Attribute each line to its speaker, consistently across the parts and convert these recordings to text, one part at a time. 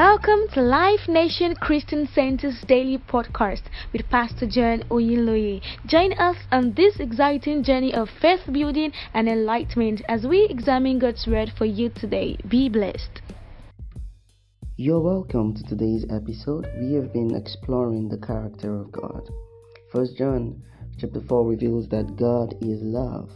Speaker 1: Welcome to Life Nation Christian Center's daily podcast with Pastor John Oyinloye. Join us on this exciting journey of faith building and enlightenment as we examine God's word for you today. Be blessed.
Speaker 2: You're welcome to today's episode. We have been exploring the character of God. First John chapter 4 reveals that God is love.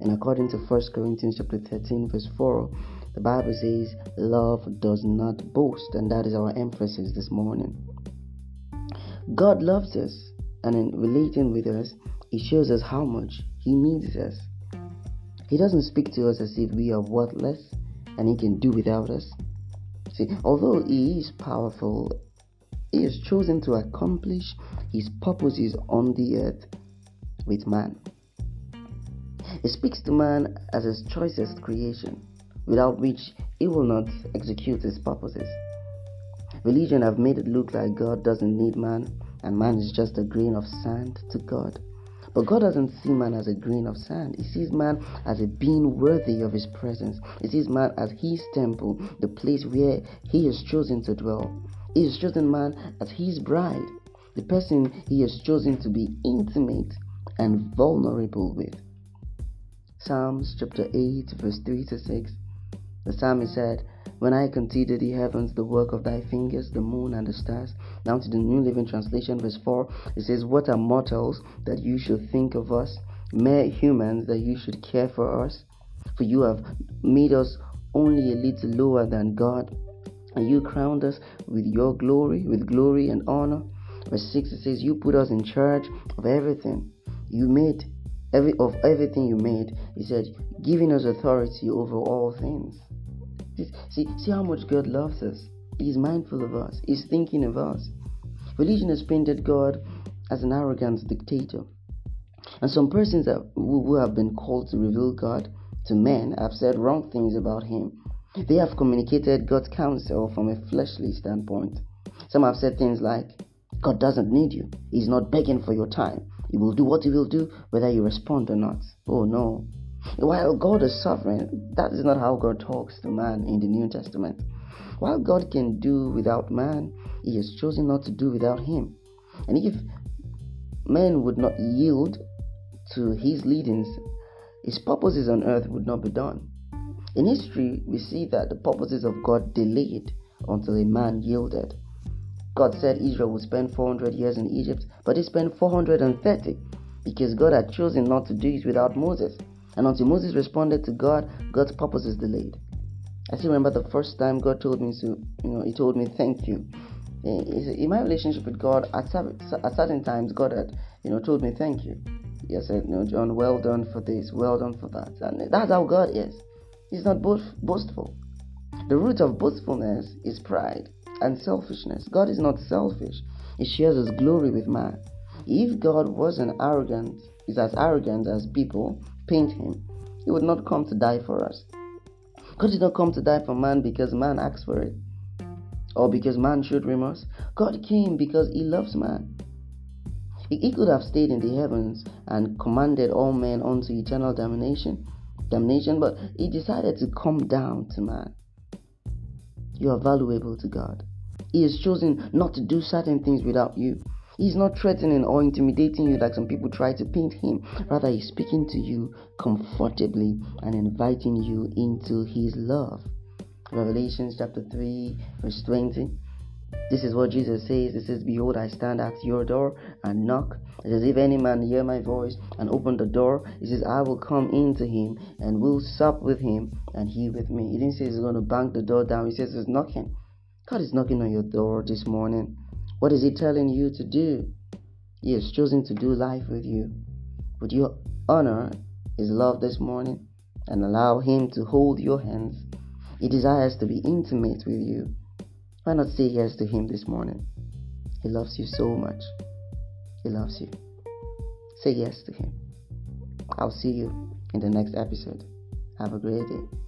Speaker 2: And according to 1 Corinthians chapter 13 verse 4, the Bible says love does not boast, and that is our emphasis this morning. God loves us, and in relating with us, He shows us how much He needs us. He doesn't speak to us as if we are worthless and He can do without us. See, although He is powerful, He is chosen to accomplish His purposes on the earth with man. He speaks to man as His choicest creation without which he will not execute his purposes. Religion have made it look like God doesn't need man and man is just a grain of sand to God. But God doesn't see man as a grain of sand. He sees man as a being worthy of his presence. He sees man as his temple, the place where he has chosen to dwell. He has chosen man as his bride, the person he has chosen to be intimate and vulnerable with. Psalms chapter 8, verse 3 to 6 the psalmist said, When I consider the heavens, the work of thy fingers, the moon and the stars. Now to the New Living Translation, verse 4, it says, What are mortals that you should think of us? Mere humans that you should care for us? For you have made us only a little lower than God, and you crowned us with your glory, with glory and honor. Verse 6 it says, You put us in charge of everything. You made every of everything you made. He said, giving us authority over all things. See, see how much God loves us. He's mindful of us. He's thinking of us. Religion has painted God as an arrogant dictator. And some persons that, who have been called to reveal God to men have said wrong things about Him. They have communicated God's counsel from a fleshly standpoint. Some have said things like, God doesn't need you. He's not begging for your time. He will do what He will do whether you respond or not. Oh no. While God is sovereign, that is not how God talks to man in the New Testament. While God can do without man, He has chosen not to do without him. And if men would not yield to His leadings, His purposes on earth would not be done. In history, we see that the purposes of God delayed until a man yielded. God said Israel would spend 400 years in Egypt, but he spent 430 because God had chosen not to do it without Moses. And until Moses responded to God, God's purpose is delayed. I still remember the first time God told me to, you know, He told me thank you. Eh, In my relationship with God, at certain times, God had, you know, told me thank you. He said, know, John, well done for this, well done for that. And that's how God is. He's not boastful. The root of boastfulness is pride and selfishness. God is not selfish. He shares his glory with man. If God wasn't arrogant, is as arrogant as people, paint him, he would not come to die for us. God did not come to die for man because man asked for it or because man showed remorse. God came because he loves man. He could have stayed in the heavens and commanded all men unto eternal damnation, damnation, but he decided to come down to man. You are valuable to God. He has chosen not to do certain things without you. He's not threatening or intimidating you like some people try to paint him. Rather, he's speaking to you comfortably and inviting you into his love. Revelations chapter 3, verse 20. This is what Jesus says. It says, Behold, I stand at your door and knock. It says, If any man hear my voice and open the door, he says, I will come into him and will sup with him and he with me. He didn't say he's going to bang the door down. He says he's knocking. God is knocking on your door this morning. What is He telling you to do? He has chosen to do life with you. Would you honor His love this morning and allow Him to hold your hands? He desires to be intimate with you. Why not say yes to Him this morning? He loves you so much. He loves you. Say yes to Him. I'll see you in the next episode. Have a great day.